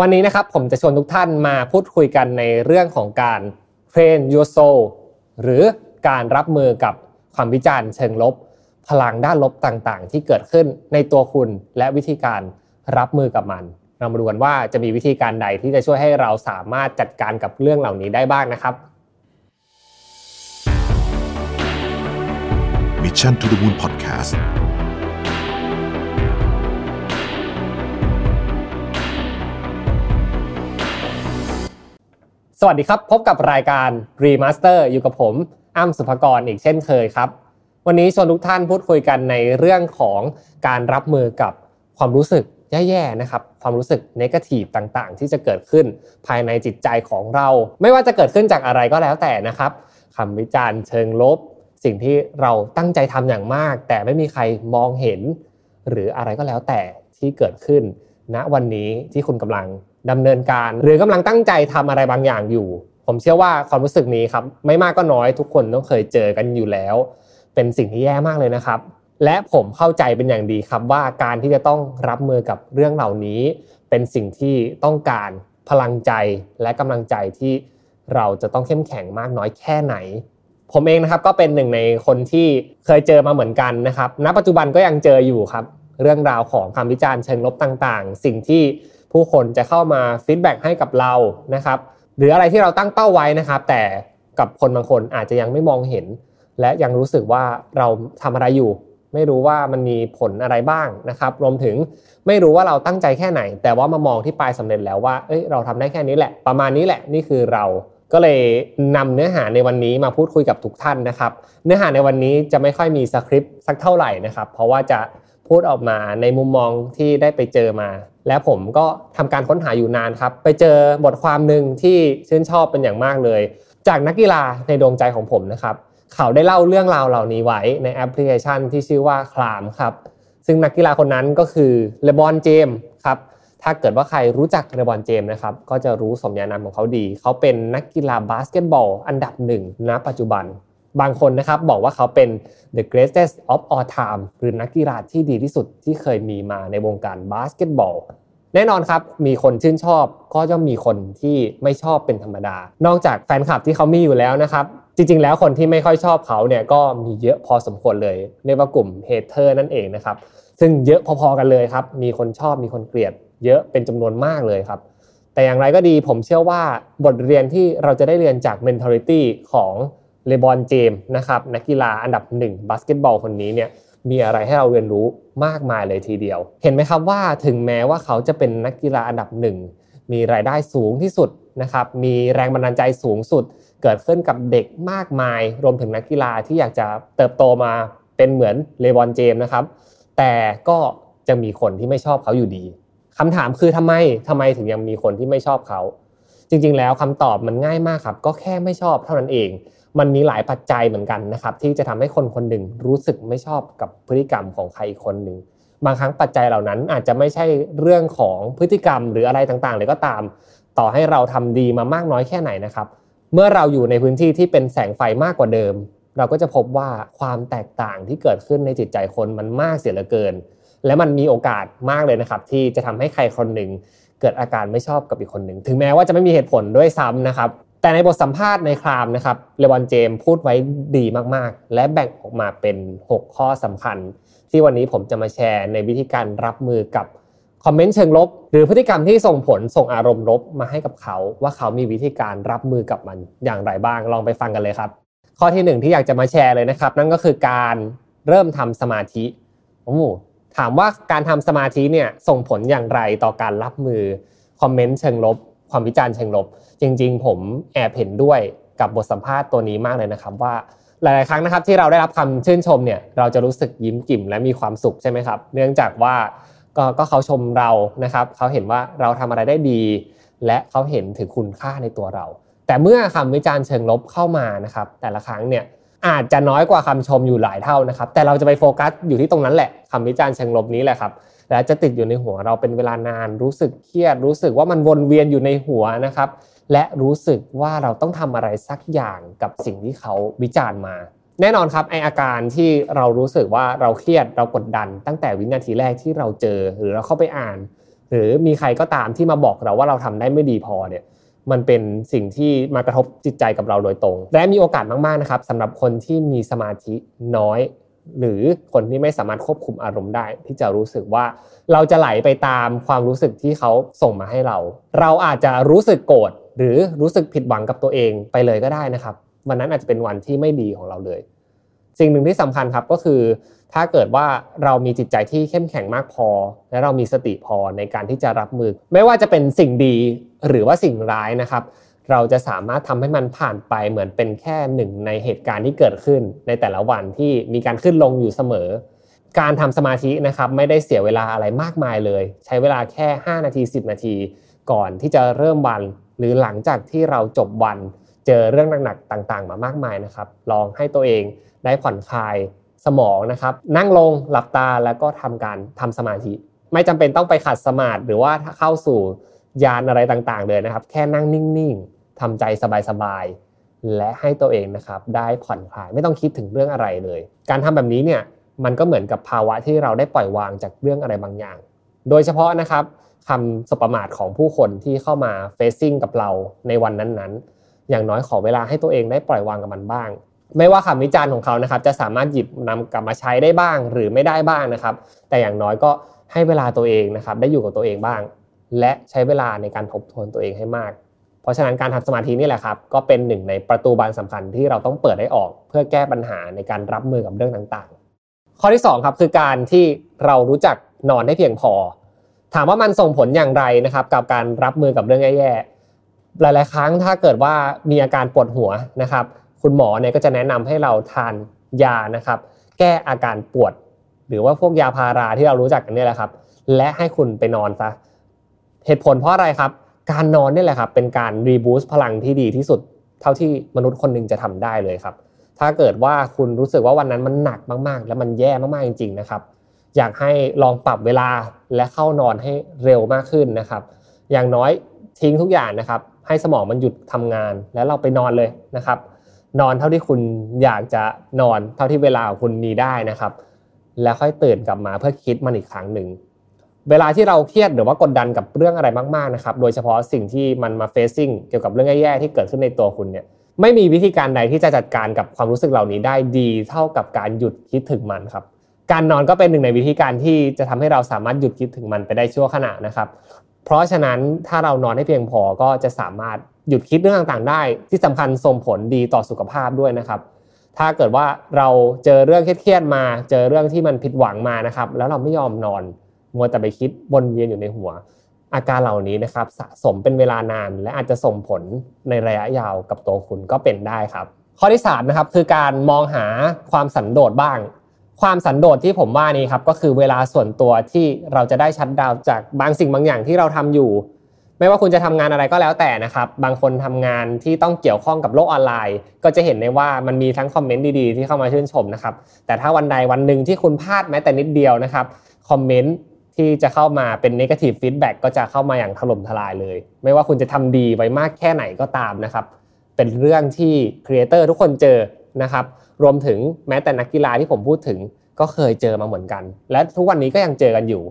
วันนี้นะครับผมจะชวนทุกท่านมาพูดคุยกันในเรื่องของการ train your soul หรือการรับมือกับความวิจารณ์เชิงลบ พลังด้านลบต่างๆ ที่เกิดขึ้นในตัวคุณและวิธีการรับมือกับมัน เรามาดูกันว่าจะมีวิธีการใดที่จะช่วยให้เราสามารถจัดการกับเรื่องเหล่านี้ได้บ้างนะครับ Mission to the Moon Podcast สวัสดีครับ พบกับรายการ Remaster อยู่กับผมอ้ำสุภกรอีกเช่นเคยครับ วันนี้ชวนทุกท่านพูดคุยกันในเรื่องของการรับมือกับความรู้สึกแย่ๆนะครับ ความรู้สึกนกาทีฟต่างๆ ที่จะเกิดขึ้นภายในจิตใจของเรา ไม่ว่าจะเกิดขึ้นจากอะไรก็แล้วแต่นะครับคำวิจารณ์เชิงลบ สิ่งที่เราตั้งใจทำอย่างมาก แต่ไม่มีใครมองเห็น หรืออะไรก็แล้วแต่ที่เกิดขึ้นณวันนี้ที่คุณกำลัง ดำเนินการ หรือกำลังตั้งใจทำอะไรบางอย่างอยู่ ผมเชื่อว่าความรู้สึกนี้ครับไม่มากก็น้อยทุกคนต้องเคยเจอกันอยู่แล้ว เป็นสิ่งที่แย่มากเลยนะครับ และผมเข้าใจเป็นอย่างดีครับว่าการที่จะต้องรับมือกับเรื่องเหล่านี้ เป็นสิ่งที่ต้องการพลังใจและกำลังใจที่เราจะต้องเข้มแข็งมากน้อยแค่ไหน ผมเองนะครับก็เป็นหนึ่งในคนที่เคยเจอมาเหมือนกันนะครับ ณ ปัจจุบันก็ยังเจออยู่ครับ เรื่องราวของคำวิจารณ์เชิงลบต่างๆ สิ่งที่ ผู้คนจะเข้ามา feedback ให้กับเรานะครับหรืออะไรที่เราตั้งเป้าไว้นะครับ แต่กับคนบางคนอาจจะยังไม่มองเห็น และยังรู้สึกว่าเราทำอะไรอยู่ ไม่รู้ว่ามันมีผลอะไรบ้างนะครับ รวมถึงไม่รู้ว่าเราตั้งใจแค่ไหน แต่ว่ามามองที่ปลายสำเร็จแล้วว่าเอ้ยเราทำได้แค่นี้แหละ ประมาณนี้แหละนี่คือเราก็เลยนำเนื้อหาในวันนี้มาพูดคุยกับทุกท่านนะครับ เนื้อหาในวันนี้จะไม่ค่อยมีสคริปต์สักเท่าไหร่นะครับ เพราะว่าจะ พูดออกมาในมุมมองที่ได้ไปเจอมา และผมก็ทำการค้นหาอยู่นานครับ ไปเจอบทความหนึ่งที่ชื่นชอบเป็นอย่างมากเลย จากนักกีฬาในดวงใจของผมนะครับ เขาได้เล่าเรื่องราวเหล่านี้ไว้ในแอปพลิเคชันที่ชื่อว่า Calm ครับซึ่งนักกีฬาคนนั้นก็คือ LeBron James ครับถ้าเกิดว่าใครรู้จัก LeBron James นะครับก็จะรู้สมญานามของเขาดี เขาเป็นนักกีฬาบาสเกตบอล อันดับหนึ่งณปัจจุบัน บางคนนะครับบอกว่าเขาเป็น the greatest of all time หรือนักกีฬาที่ดีที่สุดที่เคยมีมาในวงการบาสเกตบอลแน่นอนครับ มีคนชื่นชอบก็ย่อมมีคนที่ไม่ชอบเป็นธรรมดา นอกจากแฟนคลับที่เขามีอยู่แล้วนะครับ จริง ๆ แล้วคนที่ไม่ค่อยชอบเขาเนี่ยก็มีเยอะพอสมควรเลย เรียกว่ากลุ่ม hater นั่นเองนะครับ ซึ่งเยอะพอๆกันเลยครับ มีคนชอบมีคนเกลียด เยอะเป็นจำนวนมากเลยครับ แต่อย่างไรก็ดีผมเชื่อว่าบทเรียนที่เราจะได้เรียนจาก mentality ของ เลบอนเจมนะครับนักกีฬาอันดับหนึ่งบาสเกตบอลคนนี้เนี่ยมีอะไรให้เราเรียนรู้มากมายเลยทีเดียว เห็นไหมครับว่าถึงแม้ว่าเขาจะเป็นนักกีฬาอันดับหนึ่งมีรายได้สูงที่สุดนะครับมีแรงบันดาลใจสูงสุด เกิดขึ้นกับเด็กมากมาย รวมถึงนักกีฬาที่อยากจะเติบโตมาเป็นเหมือนเลบอนเจมนะครับแต่ก็จะมีคนที่ไม่ชอบเขาอยู่ดีคำถามคือทำไมทำไมถึงยังมีคนที่ไม่ชอบเขา จริงๆ แล้วคำตอบมันง่ายมากครับ ก็แค่ไม่ชอบเท่านั้นเอง มันมีหลายปัจจัยเหมือนกันนะครับที่จะทำให้คนคนหนึ่งรู้สึกไม่ชอบกับพฤติกรรมของใครอีกคนหนึ่งบางครั้งปัจจัยเหล่านั้นอาจจะไม่ใช่เรื่องของพฤติกรรมหรืออะไรต่างๆเลยก็ตาม ต่อให้เราทำดีมามากน้อยแค่ไหนนะครับ เมื่อเราอยู่ในพื้นที่ที่เป็นแสงไฟมากกว่าเดิม เราก็จะพบว่าความแตกต่างที่เกิดขึ้นในจิตใจคนมันมากเสียเหลือเกิน และมันมีโอกาสมากเลยนะครับ ที่จะทำให้ใครคนหนึ่งเกิดอาการไม่ชอบกับอีกคนหนึ่งถึงแม้ว่าจะไม่มีเหตุผลด้วยซ้ำนะครับ แต่ในบทสัมภาษณ์ในครามนะครับเลวอนเจมพูดไว้ดีมากๆ และแบ่งออกมาเป็น 6 ข้อสำคัญ ที่วันนี้ผมจะมาแชร์ในวิธีการรับมือกับคอมเมนต์เชิงลบ หรือพฤติกรรมที่ส่งผลส่งอารมณ์ลบมาให้กับเขา ว่าเขามีวิธีการรับมือกับมันอย่างไรบ้างลองไปฟังกันเลยครับ ข้อที่หนึ่งที่อยากจะมาแชร์เลยนะครับ นั่นก็คือการเริ่มทำสมาธิโอ้ถามว่าการทำสมาธิเนี่ยส่งผลอย่างไรต่อการรับมือคอมเมนต์เชิงลบ ความวิจารณ์เชิงลบ จริง ๆ ผมแอบเห็นด้วยกับบทสัมภาษณ์ตัวนี้มากเลยนะครับว่าหลาย ๆ ครั้งนะครับที่เราได้รับคำชื่นชมเนี่ยเราจะรู้สึกยิ้มกิ่มและมีความสุขใช่ไหมครับ เนื่องจากว่าก็ก็เขาชมเรานะครับเขาเห็นว่าเราทำอะไรได้ดี และเขาเห็นถึงคุณค่าในตัวเรา แต่เมื่อคำวิจารณ์เชิงลบเข้ามานะครับ แต่ละครั้งเนี่ย อาจจะน้อยกว่าคำชมอยู่หลายเท่านะครับ แต่เราจะไปโฟกัสอยู่ที่ตรงนั้นแหละคำวิจารณ์เชิงลบนี้แหละครับ และจะติดอยู่ในหัวเราเป็นเวลานาน รู้สึกเครียด รู้สึกว่ามันวนเวียนอยู่ในหัวนะครับ และรู้สึกว่าเราต้องทำอะไรสักอย่างกับสิ่งที่เขาวิจารณ์มา แน่นอนครับไออาการที่เรารู้สึกว่าเราเครียดเรากดดัน ตั้งแต่วินาทีแรกที่เราเจอหรือเราเข้าไปอ่าน หรือมีใครก็ตามที่มาบอกเราว่าเราทำได้ไม่ดีพอเนี่ย มันเป็นสิ่งที่มากระทบจิตใจกับเราโดยตรง และมีโอกาสมากๆนะครับสำหรับคนที่มีสมาธิน้อย หรือคนที่ไม่สามารถควบคุมอารมณ์ได้ ที่จะรู้สึกว่าเราจะไหลไปตามความรู้สึกที่เขาส่งมาให้เรา เราอาจจะรู้สึกโกรธหรือรู้สึกผิดหวังกับตัวเองไปเลยก็ได้นะครับ วันนั้นอาจจะเป็นวันที่ไม่ดีของเราเลย สิ่งหนึ่งที่สำคัญครับก็คือ ถ้าเกิดว่าเรามีจิตใจที่เข้มแข็งมากพอ และเรามีสติพอในการที่จะรับมือ ไม่ว่าจะเป็นสิ่งดีหรือว่าสิ่งร้ายนะครับ เราจะสามารถทำให้มันผ่านไปเหมือนเป็นแค่หนึ่งในเหตุการณ์ที่เกิดขึ้น ในแต่ละวันที่มีการขึ้นลงอยู่เสมอ การทำสมาธินะครับไม่ได้เสียเวลาอะไรมากมายเลย ใช้เวลาแค่ 5 นาที 10 นาที ก่อนที่จะเริ่มวัน หรือหลังจากที่เราจบวัน เจอเรื่องหนักๆต่างๆ มามากมายนะครับ ลองให้ตัวเองได้ผ่อนคลายสมองนะครับ นั่งลงหลับตาแล้วก็ทำการทำสมาธิ ไม่จำเป็นต้องไปขัดสมาธิหรือว่าเข้าสู่ยานอะไรต่างๆ เลยนะครับ แค่นั่งนิ่งๆทำใจสบายๆและให้ตัวเองนะครับ ได้ผ่อนคลายไม่ต้องคิดถึงเรื่องอะไรเลย การทำแบบนี้เนี่ยมันก็เหมือนกับภาวะที่เราได้ปล่อยวางจากเรื่องอะไรบางอย่าง โดยเฉพาะนะครับคำสบประมาทของผู้คนที่เข้ามาเฟซซิ่งกับเราในวันนั้นๆ อย่างน้อยขอเวลาให้ตัวเองได้ปล่อยวางกับมันบ้าง ไม่ว่าคำวิจารณ์ของเขานะครับ จะสามารถหยิบนำกลับมาใช้ได้บ้างหรือไม่ได้บ้างนะครับ แต่อย่างน้อยก็ให้เวลาตัวเองนะครับ ได้อยู่กับตัวเองบ้าง และใช้เวลาในการทบทวนตัวเองให้มาก เพราะฉะนั้นการทำสมาธินี่แหละครับ ก็เป็นหนึ่งในประตูบานสำคัญที่เราต้องเปิดให้ออก เพื่อแก้ปัญหาในการรับมือกับเรื่องต่างๆ ข้อที่ 2 ครับคือการที่เรารู้จักนอนให้เพียงพอ ถามว่ามันส่งผลอย่างไรนะครับ กับการรับมือกับเรื่องแย่ๆ หลาย ๆ ครั้งถ้าเกิดว่ามีอาการปวดหัวนะครับ คุณหมอเนี่ยก็จะแนะนำให้เราทานยานะครับ แก้อาการปวด หรือว่าพวกยาพาราที่เรารู้จักกันนี่แหละครับ และให้คุณไปนอนซะเหตุผลเพราะอะไรครับ การนอนนี่แหละครับ เป็นการรีบูสต์พลังที่ดีที่สุด เท่าที่มนุษย์คนหนึ่งจะทำได้เลยครับ ถ้าเกิดว่าคุณรู้สึกว่าวันนั้นมันหนักมาก ๆ แล้วมันแย่มาก ๆ จริง ๆ นะครับ อยากให้ลองปรับเวลาและเข้านอนให้เร็วมากขึ้นนะครับ อย่างน้อยทิ้งทุกอย่างนะครับ ให้สมองมันหยุดทำงานแล้วเราไปนอนเลยนะครับ นอนเท่าที่คุณอยากจะนอนเท่าที่เวลาของคุณมีได้นะครับ แล้วค่อยตื่นกลับมาเพื่อคิดมันอีกครั้งหนึ่งเวลาที่เราเครียดหรือว่ากดดันกับเรื่องอะไรมากๆนะครับ โดยเฉพาะสิ่งที่มันมาเฟซซิ่งเกี่ยวกับเรื่องแย่ๆที่เกิดขึ้นในตัวคุณเนี่ยไม่มีวิธีการใดที่จะจัดการกับความรู้สึกเหล่านี้ได้ดีเท่ากับการหยุดคิดถึงมันครับการนอนก็เป็นหนึ่งในวิธีการที่จะทำให้เราสามารถหยุดคิดถึงมันไปได้ชั่วขณะนะครับ เพราะฉะนั้นถ้าเรานอนให้เพียงพอก็จะสามารถหยุดคิดเรื่องต่างๆ ได้ ที่สำคัญส่งผลดีต่อสุขภาพด้วยนะครับ ถ้าเกิดว่าเราเจอเรื่องเครียดๆมา เจอเรื่องที่มันผิดหวังมานะครับ แล้วเราไม่ยอมนอนมัวแต่ไปคิดวนเวียนอยู่ในหัว อาการเหล่านี้นะครับสะสมเป็นเวลานาน และอาจจะส่งผลในระยะยาวกับตัวคุณก็เป็นได้ครับ ข้อที่3นะครับคือการมองหาความสันโดษบ้าง ความสันโดษที่ผมว่านี้ครับก็คือเวลาส่วนตัวที่เราจะได้ชัดดาวจากบางสิ่งบางอย่างที่เราทำอยู่ ไม่ว่าคุณจะทำงานอะไรก็แล้วแต่นะครับ บางคนทำงานที่ต้องเกี่ยวข้องกับโลกออนไลน์ ก็จะเห็นได้ว่ามันมีทั้งคอมเมนต์ดีๆที่เข้ามาชื่นชมนะครับ แต่ถ้าวันใดวันหนึ่งที่คุณพลาดแม้แต่นิดเดียวนะครับคอมเมนต์ที่จะเข้ามาเป็น negative feedback ก็จะเข้ามาอย่างถล่มทลายเลย ไม่ว่าคุณจะทำดีไว้มากแค่ไหนก็ตามนะครับ เป็นเรื่องที่ creator ทุกคนเจอนะครับ รวมถึงแม้แต่นักกีฬาที่ผมพูดถึง ก็เคยเจอมาเหมือนกัน และทุกวันนี้ก็ยังเจอกันอยู่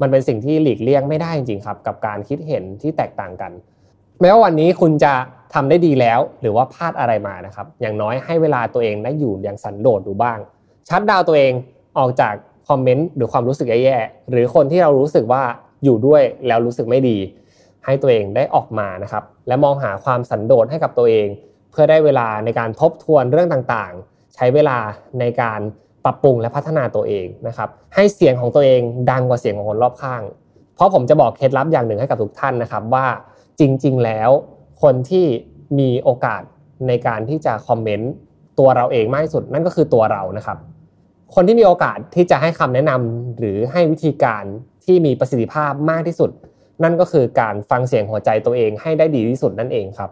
มันเป็นสิ่งที่หลีกเลี่ยงไม่ได้จริงๆครับ กับการคิดเห็นที่แตกต่างกัน แม้ว่าวันนี้คุณจะทำได้ดีแล้ว หรือว่าพลาดอะไรมานะครับ อย่างน้อยให้เวลาตัวเองได้อยู่อย่างสันโดษดูบ้าง ชัดดาวตัวเองออกจากคอมเมนต์หรือความรู้สึกแย่ๆหรือคนที่เรารู้สึกว่าอยู่ด้วยแล้วรู้สึกไม่ดี ให้ตัวเองได้ออกมานะครับ และมองหาความสันโดษให้กับตัวเอง เพื่อได้เวลาในการทบทวนเรื่องต่างๆ ใช้เวลาในการ ปรับปรุงและพัฒนาตัวเองนะครับให้เสียงของตัวเองดังกว่าเสียงของคนรอบข้าง เพราะผมจะบอกเคล็ดลับอย่างหนึ่งให้กับทุกท่านนะครับว่าจริง ๆ แล้ว คนที่มีโอกาสในการที่จะคอมเมนต์ตัวเราเองมากที่สุดนั่นก็คือตัวเรานะครับ คนที่มีโอกาสที่จะให้คำแนะนำหรือให้วิธีการที่มีประสิทธิภาพมากที่สุด นั่นก็คือการฟังเสียงหัวใจตัวเองให้ได้ดีที่สุดนั่นเองครับ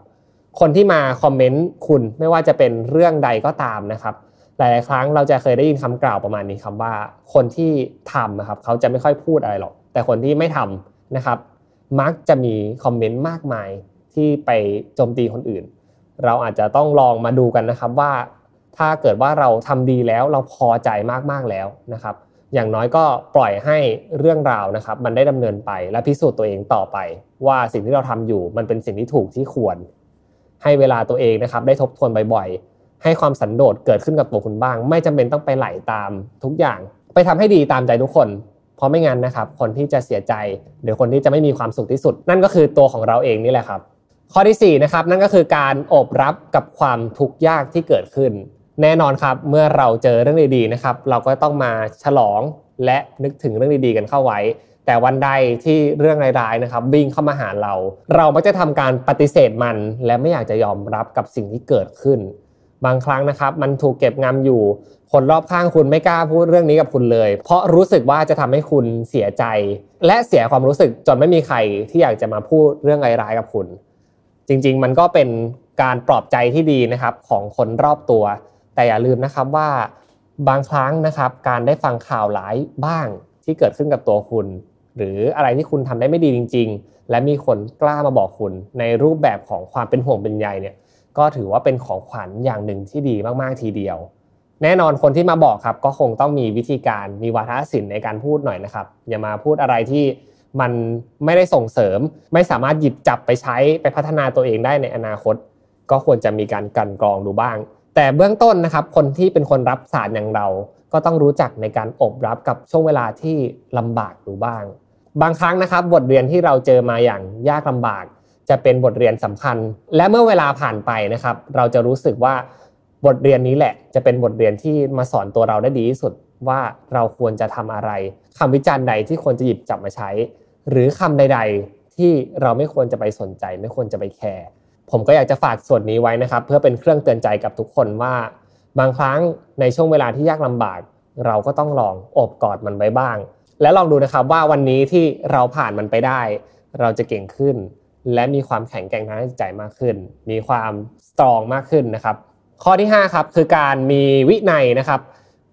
คนที่มาคอมเมนต์คุณไม่ว่าจะเป็นเรื่องใดก็ตามนะครับ หลาย ๆ ครั้งเราจะเคยได้ยินคำกล่าวประมาณนี้ครับว่าคนที่ทำนะครับเขาจะไม่ค่อยพูดอะไรหรอก แต่คนที่ไม่ทำนะครับมักจะมีคอมเมนต์มากมายที่ไปโจมตีคนอื่น เราอาจจะต้องลองมาดูกันนะครับว่า ถ้าเกิดว่าเราทำดีแล้วเราพอใจมาก ๆ แล้วนะครับ อย่างน้อยก็ปล่อยให้เรื่องราวนะครับ มันได้ดำเนินไปและพิสูจน์ตัวเองต่อไป ว่าสิ่งที่เราทำอยู่มันเป็นสิ่งที่ถูกที่ควร ให้เวลาตัวเองนะครับ ได้ทบทวนบ่อยๆ ให้ความสันโดษเกิดขึ้นกับตัวคุณบ้าง ไม่จำเป็นต้องไปไหลาตามทุกอย่าง ไปทำให้ดีตามใจทุกคน เพราะไม่งั้นนะครับ คนที่จะเสียใจหรือคนที่จะไม่มีความสุขที่สุด นั่นก็คือตัวของเราเองนี่แหละครับ ข้อที่4นะครับนั่นก็คือการอบรับกับความทุกข์ยากที่เกิดขึ้น แน่นอนครับเมื่อเราเจอเรื่องดีๆนะครับ เราก็ต้องมาฉลองและนึกถึงเรื่องดีๆกันเข้าไว้ แต่วันใดที่เรื่องร้ายๆนะครับวิ่งเข้ามาหาเรา เรามักจะทำการปฏิเสธมัน และไม่อยากจะยอมรับกับสิ่งที่เกิดขึ้น บางครั้งนะครับ มันถูกเก็บงำอยู่ คนรอบข้างคุณไม่กล้าพูดเรื่องนี้กับคุณเลย เพราะรู้สึกว่าจะทำให้คุณเสียใจ และเสียความรู้สึกจนไม่มีใครที่อยากจะมาพูดเรื่องร้ายๆกับคุณ จริงๆ มันก็เป็นการปลอบใจที่ดีนะครับของคนรอบตัว แต่อย่าลืมนะครับว่าบางครั้งนะครับ การได้ฟังข่าวร้ายบ้างที่เกิดขึ้นกับตัวคุณ หรืออะไรที่คุณทำได้ไม่ดีจริง ๆ และมีคนกล้ามาบอกคุณในรูปแบบของความเป็นห่วงเป็นใยเนี่ย ก็ถือว่าเป็นของขวัญอย่างหนึ่งที่ดีมากๆทีเดียว แน่นอนคนที่มาบอกครับ ก็คงต้องมีวิธีการมีวาทศิลป์ในการพูดหน่อยนะครับ อย่ามาพูดอะไรที่มันไม่ได้ส่งเสริม ไม่สามารถหยิบจับไปใช้ไปพัฒนาตัวเองได้ในอนาคต ก็ควรจะมีการกันกรองดูบ้าง แต่เบื้องต้นนะครับ คนที่เป็นคนรับสารอย่างเรา ก็ต้องรู้จักในการอบรับกับช่วงเวลาที่ลำบากดูบ้าง บางครั้งนะครับ บทเรียนที่เราเจอมาอย่างยากลำบาก จะเป็นบทเรียนสำคัญ และเมื่อเวลาผ่านไปนะครับ เราจะรู้สึกว่าบทเรียนนี้แหละ จะเป็นบทเรียนที่มาสอนตัวเราได้ดีที่สุดว่าเราควรจะทำอะไรคำวิจารณ์ใดที่ควรจะหยิบจับมาใช้ หรือคำใด ๆ ที่เราไม่ควรจะไปสนใจ ไม่ควรจะไปแคร์ผมก็อยากจะฝากส่วนนี้ไว้นะครับ เพื่อเป็นเครื่องเตือนใจกับทุกคนว่า บางครั้งในช่วงเวลาที่ยากลำบาก เราก็ต้องลองอบกอดมันไว้บ้าง และลองดูนะครับว่าวันนี้ที่เราผ่านมันไปได้ เราจะเก่งขึ้น และมีความแข็งแกร่งทางจิตใจมากขึ้น มีความสตรองมากขึ้นนะครับ ข้อที่5ครับคือการมีวินัยนะครับ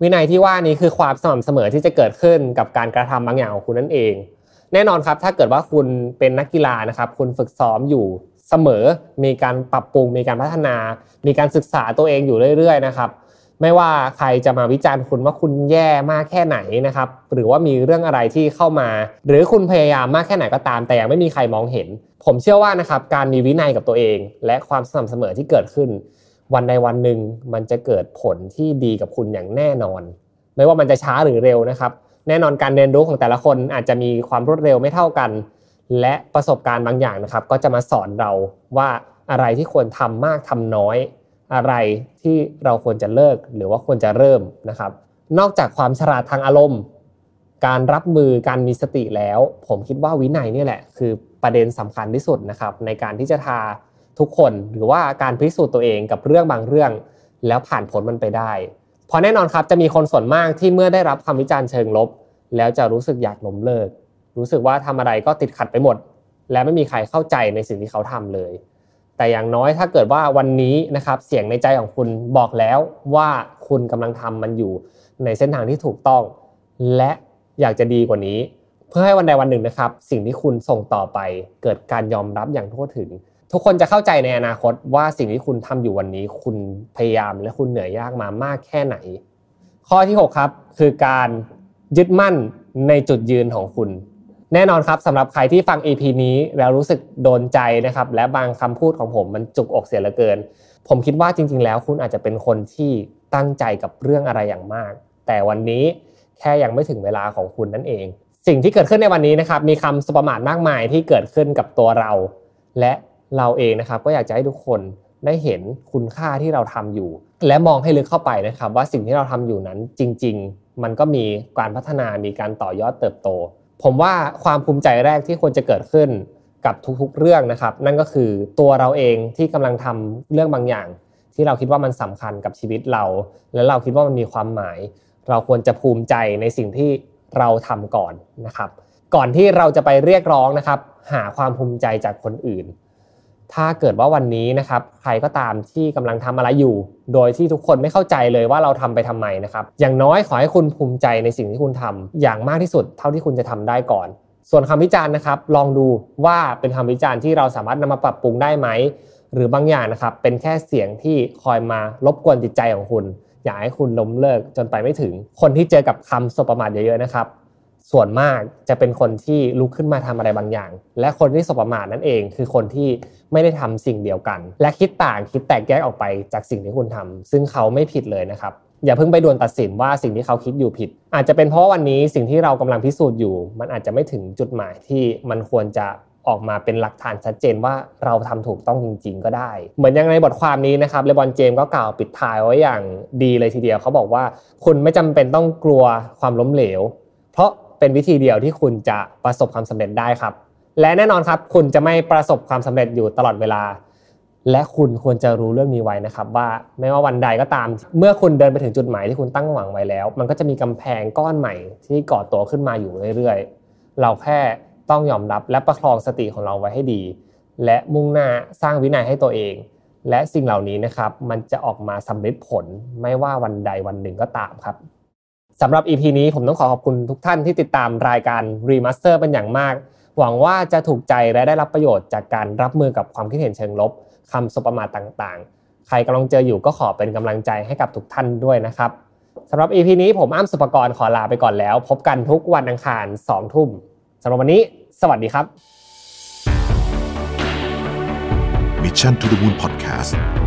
วินัยที่ว่านี้คือความสม่ำเสมอที่จะเกิดขึ้นกับการกระทำบางอย่างของคุณนั่นเอง แน่นอนครับ ถ้าเกิดว่าคุณเป็นนักกีฬานะครับ คุณฝึกซ้อมอยู่เสมอ มีการปรับปรุง มีการพัฒนา มีการศึกษาตัวเองอยู่เรื่อย ๆ นะครับ ไม่ว่าใครจะมาวิจารณ์คุณว่าคุณแย่มากแค่ไหนนะครับ หรือว่ามีเรื่องอะไรที่เข้ามา หรือคุณพยายามมากแค่ไหนก็ตาม แต่ยังไม่มีใครมองเห็น ผมเชื่อว่านะครับการมีวินัยกับตัวเอง และความสม่ำเสมอที่เกิดขึ้น วันใดวันหนึ่งมันจะเกิดผลที่ดีกับคุณอย่างแน่นอน ไม่ว่ามันจะช้าหรือเร็วนะครับ แน่นอนการเรียนรู้ของแต่ละคนอาจจะมีความรวดเร็วไม่เท่ากัน และประสบการณ์บางอย่างนะครับ ก็จะมาสอนเราว่าอะไรที่ควรทำมากทำน้อย อะไรที่เราควรจะเลิกหรือว่าควรจะเริ่มนะครับ นอกจากความฉลาดทางอารมณ์ การรับมือการมีสติแล้ว ผมคิดว่าวินัยนี่แหละ คือประเด็นสำคัญที่สุดนะครับ ในการที่จะทาทุกคนหรือว่าการพิสูจน์ตัวเองกับเรื่องบางเรื่อง แล้วผ่านผลมันไปได้ เพราะแน่นอนครับจะมีคนส่วนมากที่เมื่อได้รับคำวิจารณ์เชิงลบ แล้วจะรู้สึกอยากล้มเลิก รู้สึกว่าทำอะไรก็ติดขัดไปหมด และไม่มีใครเข้าใจในสิ่งที่เขาทำเลย แต่อย่างน้อยถ้าเกิดว่าวันนี้นะครับเสียงในใจของคุณบอกแล้วว่าคุณกำลังทำมันอยู่ในเส้นทางที่ถูกต้อง และอยากจะดีกว่านี้ เพื่อให้วันใดวันหนึ่งนะครับ สิ่งที่คุณส่งต่อไป เกิดการยอมรับอย่างทั่วถึง ทุกคนจะเข้าใจในอนาคตว่าสิ่งที่คุณทำอยู่วันนี้ คุณพยายามและคุณเหนื่อยยากมามากแค่ไหน ข้อที่ 6 ครับ คือการยึดมั่นในจุดยืนของคุณ แน่นอนครับสำหรับใครที่ฟัง EP นี้แล้วรู้สึกโดนใจนะครับ และบางคำพูดของผมมันจุกอกเสียเหลือเกิน ผมคิดว่าจริง ๆ แล้วคุณอาจจะเป็นคนที่ตั้งใจกับเรื่องอะไรอย่างมาก แต่วันนี้แค่ยังไม่ถึงเวลาของคุณนั่นเอง สิ่งที่เกิดขึ้นในวันนี้นะครับ มีคำสปมาทมากมายที่เกิดขึ้นกับตัวเรา และเราเองนะครับ ก็อยากจะให้ทุกคนได้เห็นคุณค่าที่เราทำอยู่ และมองให้ลึกเข้าไปนะครับ ว่าสิ่งที่เราทำอยู่นั้นจริง ๆ มันก็มีการพัฒนามีการต่อยอดเติบโต ผมว่าความภูมิใจแรกที่ควรจะเกิดขึ้นกับทุกๆเรื่องนะครับ นั่นก็คือตัวเราเองที่กำลังทำเรื่องบางอย่าง ที่เราคิดว่ามันสำคัญกับชีวิตเรา และเราคิดว่ามันมีความหมาย เราควรจะภูมิใจในสิ่งที่เราทำก่อนนะครับ ก่อนที่เราจะไปเรียกร้องนะครับ หาความภูมิใจจากคนอื่น ถ้าเกิดว่าวันนี้นะครับใครก็ตามที่กำลังทำอะไรอยู่ โดยที่ทุกคนไม่เข้าใจเลยว่าเราทำไปทำไมนะครับอย่างน้อยขอให้คุณภูมิใจในสิ่งที่คุณทำอย่างมากที่สุด เท่าที่คุณจะทำได้ก่อน ส่วนคำวิจารณ์นะครับ ลองดูว่าเป็นคำวิจารณ์ที่เราสามารถนำมาปรับปรุงได้ไหมหรือบางอย่างนะครับเป็นแค่เสียงที่คอยมารบกวนจิตใจของคุณ อยากให้คุณล้มเลิกจนไปไม่ถึง คนที่เจอกับคำสบประมาทเยอะๆนะครับ ส่วนมากจะเป็นคนที่ลุกขึ้นมาทำอะไรบางอย่าง และคนที่สบประมาทนั่นเอง คือคนที่ไม่ได้ทำสิ่งเดียวกัน และคิดต่างคิดแตกแยกออกไปจากสิ่งที่คุณทำซึ่งเขาไม่ผิดเลยนะครับอย่าเพิ่งไปด่วนตัดสินว่าสิ่งที่เขาคิดอยู่ผิด อาจจะเป็นเพราะวันนี้สิ่งที่เรากำลังพิสูจน์อยู่ มันอาจจะไม่ถึงจุดหมายที่มันควรจะออกมาเป็นหลักฐานชัดเจนว่าเราทำถูกต้องจริง ๆ ก็ได้ เหมือนอย่างในบทความนี้นะครับเลบอนเจมก็กล่าวปิดท้ายไว้อย่างดีเลยทีเดียวเขาบอกว่า คุณไม่จำเป็นต้องกลัวความล้มเหลว เพราะ เป็นวิธีเดียวที่คุณจะประสบความสำเร็จได้ครับ และแน่นอนครับ คุณจะไม่ประสบความสำเร็จอยู่ตลอดเวลา และคุณควรจะรู้เรื่องนี้ไว้นะครับ ว่าไม่ว่าวันใดก็ตาม เมื่อคุณเดินไปถึงจุดหมายที่คุณตั้งหวังไว้แล้ว มันก็จะมีกำแพงก้อนใหม่ที่ก่อตัวขึ้นมาอยู่เรื่อยๆ เราแค่ต้องยอมรับและประคองสติของเราไว้ให้ดี และมุ่งหน้าสร้างวินัยให้ตัวเอง และสิ่งเหล่านี้นะครับ มันจะออกมาสำเร็จผลไม่ว่าวันใดวันหนึ่งก็ตามครับ สำหรับ EP นี้ผมต้องขอขอบคุณทุกท่านที่ติดตามรายการ Remaster เป็นอย่างมาก หวังว่าจะถูกใจและได้รับประโยชน์จากการรับมือกับความคิดเห็นเชิงลบคำสบประมาทต่างๆ ใครกำลังเจออยู่ก็ขอเป็นกำลังใจให้กับทุกท่านด้วยนะครับสำหรับ EP นี้ผมอ้ำสุปกรณ์ขอลาไปก่อนแล้ว พบกันทุกวันอังคาร2ทุ่มสำหรับวันนี้ สวัสดีครับ Mission to the Moon Podcast